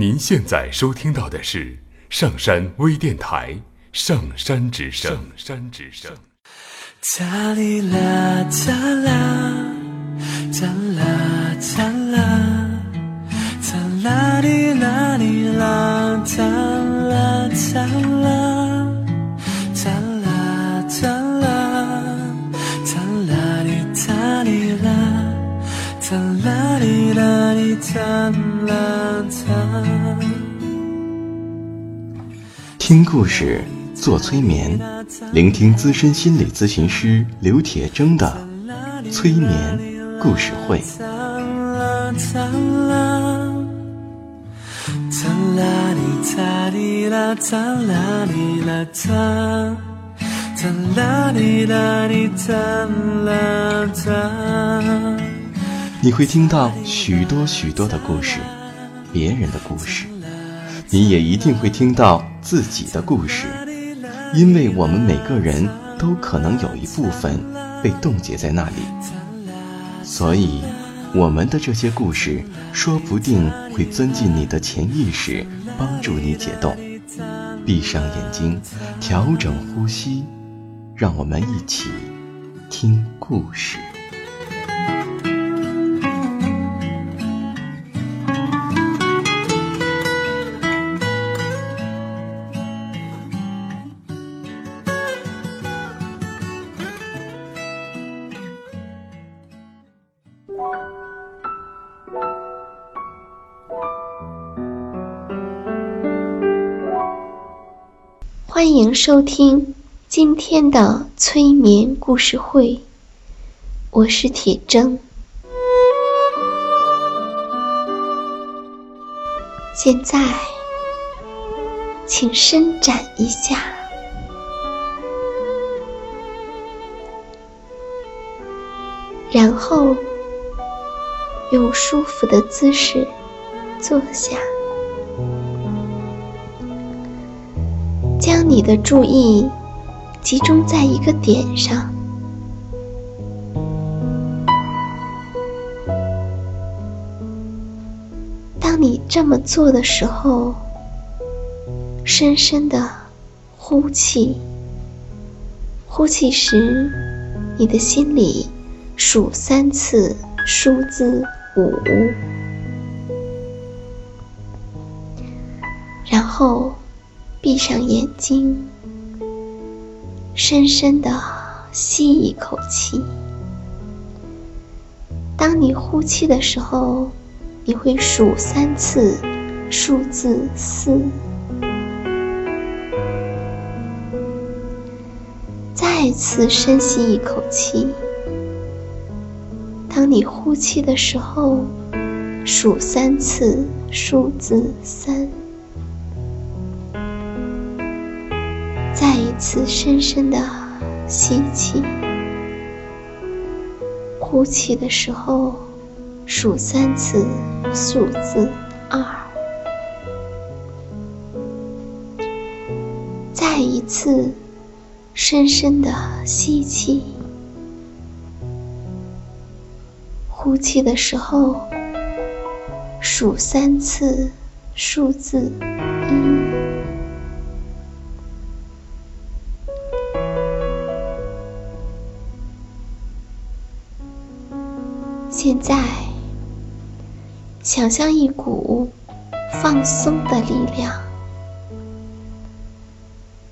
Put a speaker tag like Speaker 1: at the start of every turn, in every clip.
Speaker 1: 您现在收听到的是上山微电台《上山之声》。上山之声。
Speaker 2: 哒哩啦哒啦，哒啦哒啦，哒啦哩啦哩啦，哒啦哒啦，哒啦哒啦，哒啦哩哒哩啦，哒啦哩啦哩哒啦
Speaker 3: 听故事，做催眠，聆听资深心理咨询师刘铁铮的催眠故事会。你会听到许多许多的故事，别人的故事，你也一定会听到自己的故事，因为我们每个人都可能有一部分被冻结在那里，所以我们的这些故事说不定会钻进你的潜意识，帮助你解冻。闭上眼睛，调整呼吸，让我们一起听故事。
Speaker 4: 欢迎收听今天的催眠故事会，我是铁铮。现在，请伸展一下，然后用舒服的姿势坐下。将你的注意集中在一个点上。当你这么做的时候，深深的呼气。呼气时，你的心里数三次数字五，然后。闭上眼睛，深深的吸一口气。当你呼气的时候，你会数三次数字四。再次深吸一口气。当你呼气的时候，数三次数字三。再一次深深的吸气，呼气的时候数三次数字二。再一次深深的吸气，呼气的时候数三次数字一。现在，想象一股放松的力量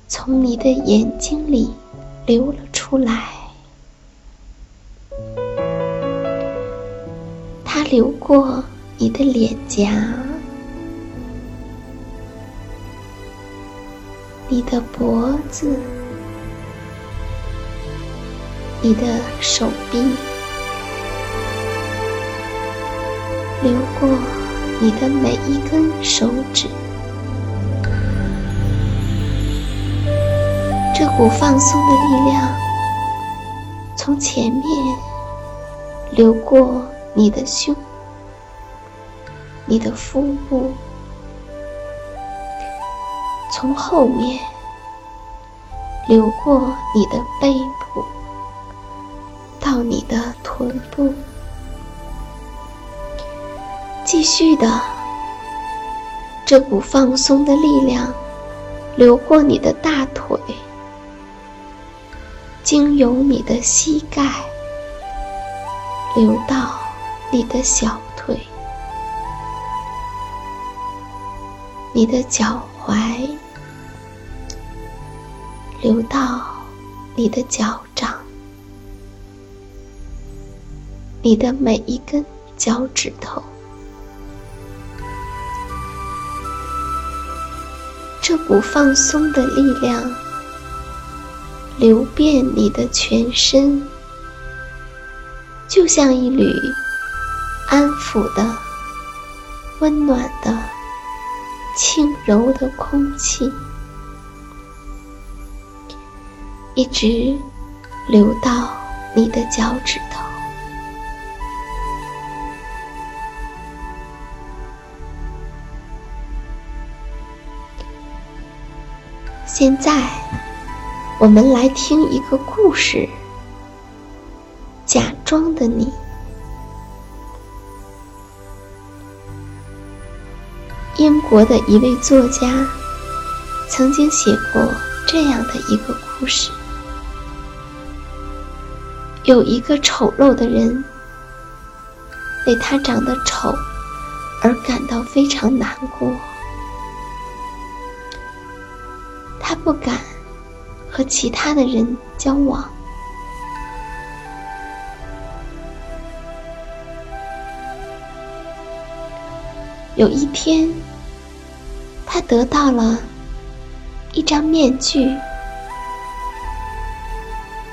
Speaker 4: 从你的眼睛里流了出来，它流过你的脸颊、你的脖子、你的手臂。流过你的每一根手指，这股放松的力量从前面流过你的胸、你的腹部，从后面流过你的背部，到你的臀部。继续的这股放松的力量流过你的大腿，经由你的膝盖，流到你的小腿、你的脚踝，流到你的脚掌、你的每一根脚趾头。这股放松的力量流遍你的全身，就像一缕安抚的、温暖的、轻柔的空气，一直流到你的脚趾头。现在，我们来听一个故事，《假装的你》。英国的一位作家曾经写过这样的一个故事：有一个丑陋的人，为他长得丑而感到非常难过。不敢和其他的人交往。有一天，他得到了一张面具，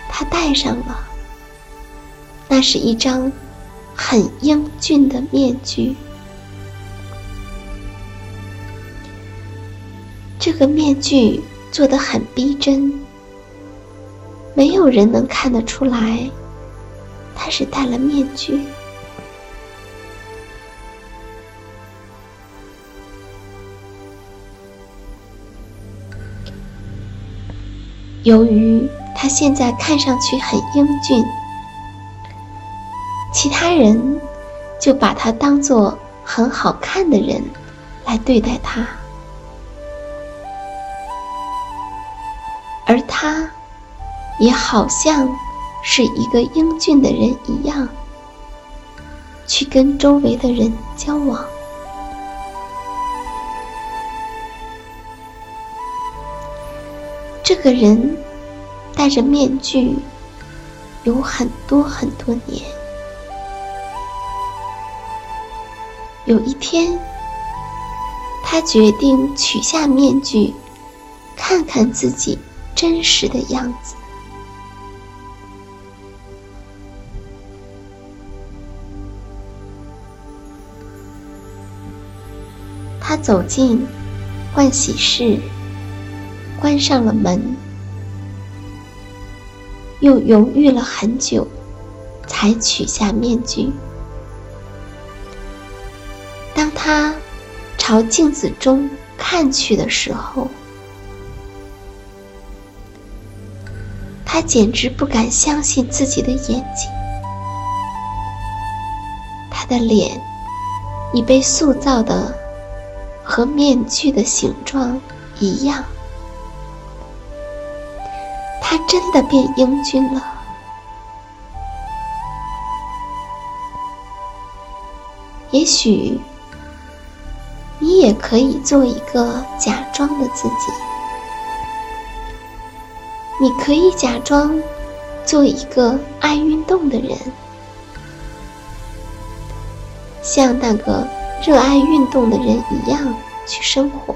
Speaker 4: 他戴上了。那是一张很英俊的面具。这个面具。做的很逼真，没有人能看得出来他是戴了面具。由于他现在看上去很英俊，其他人就把他当做很好看的人来对待他。而他，也好像是一个英俊的人一样，去跟周围的人交往。这个人戴着面具有很多很多年。有一天，他决定取下面具，看看自己。真实的样子。他走进盥洗室，关上了门，又犹豫了很久，才取下面具。当他朝镜子中看去的时候，他简直不敢相信自己的眼睛，他的脸已被塑造的和面具的形状一样，他真的变英俊了。也许你也可以做一个假装的自己。你可以假装做一个爱运动的人，像那个热爱运动的人一样去生活。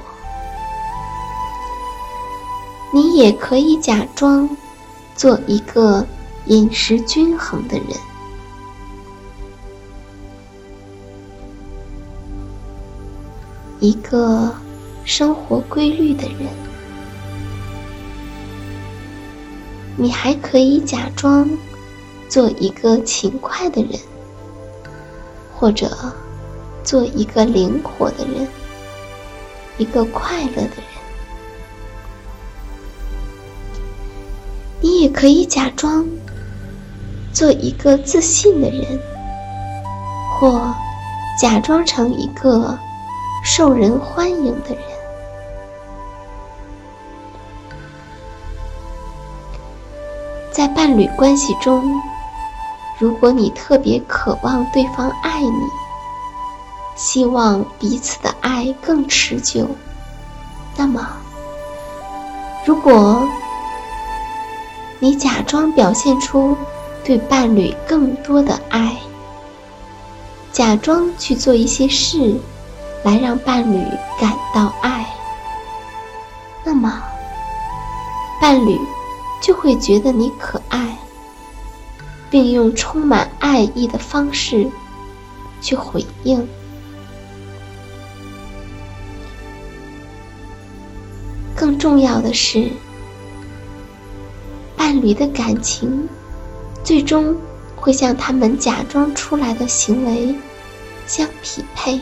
Speaker 4: 你也可以假装做一个饮食均衡的人，一个生活规律的人。你还可以假装做一个勤快的人，或者做一个灵活的人，一个快乐的人。你也可以假装做一个自信的人，或假装成一个受人欢迎的人。在伴侣关系中，如果你特别渴望对方爱你，希望彼此的爱更持久，那么，如果你假装表现出对伴侣更多的爱，假装去做一些事来让伴侣感到爱，那么伴侣就会觉得你可爱，并用充满爱意的方式去回应。更重要的是，伴侣的感情最终会向他们假装出来的行为相匹配。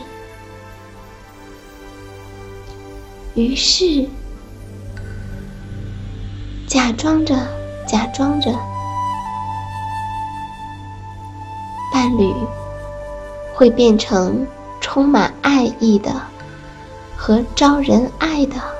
Speaker 4: 于是，假装着，假装着，伴侣会变成充满爱意的和招人爱的。